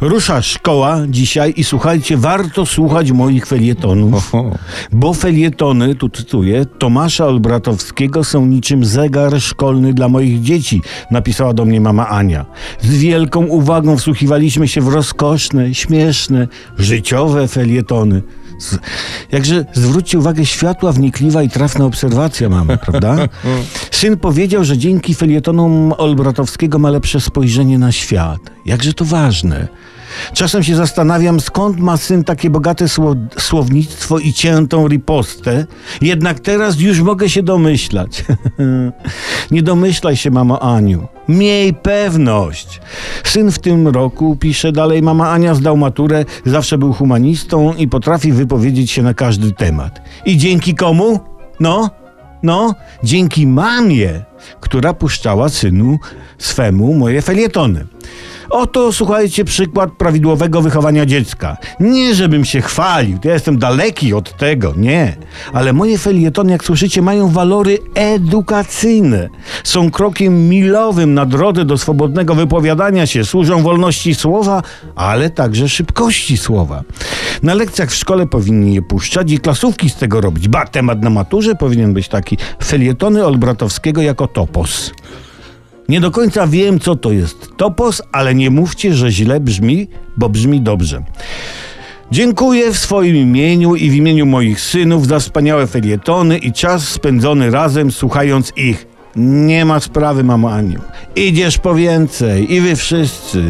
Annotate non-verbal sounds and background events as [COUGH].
Rusza szkoła dzisiaj i słuchajcie, warto słuchać moich felietonów, bo felietony, tu cytuję, Tomasza Olbratowskiego są niczym zegar szkolny dla moich dzieci, napisała do mnie mama Ania. Z wielką uwagą wsłuchiwaliśmy się w rozkoszne, śmieszne, życiowe felietony. Jakże zwróćcie uwagę, światła wnikliwa i trafna obserwacja mamy, prawda? [LAUGHS] Syn powiedział, że dzięki felietonom Olbratowskiego ma lepsze spojrzenie na świat. Jakże to ważne. Czasem się zastanawiam, skąd ma syn takie bogate sło- słownictwo i ciętą ripostę, jednak teraz już mogę się domyślać. [LAUGHS] Nie domyślaj się, mamo Aniu. Miej pewność. Syn w tym roku, pisze dalej mama Ania, zdał maturę, zawsze był humanistą i potrafi wypowiedzieć się na każdy temat. I dzięki komu? No, no, dzięki mamie, która puszczała synu swemu moje felietony. Oto, słuchajcie, przykład prawidłowego wychowania dziecka. Nie, żebym się chwalił, ja jestem daleki od tego, nie. Ale moje felietony, jak słyszycie, mają walory edukacyjne. Są krokiem milowym na drodze do swobodnego wypowiadania się, służą wolności słowa, ale także szybkości słowa. Na lekcjach w szkole powinni je puszczać i klasówki z tego robić. Ba, temat na maturze powinien być taki. Felietony Olbratowskiego jako topos. Nie do końca wiem, co to jest topos, ale nie mówcie, że źle brzmi, bo brzmi dobrze. Dziękuję w swoim imieniu i w imieniu moich synów za wspaniałe felietony i czas spędzony razem słuchając ich. Nie ma sprawy, mamo Aniu. Idziesz po więcej i wy wszyscy.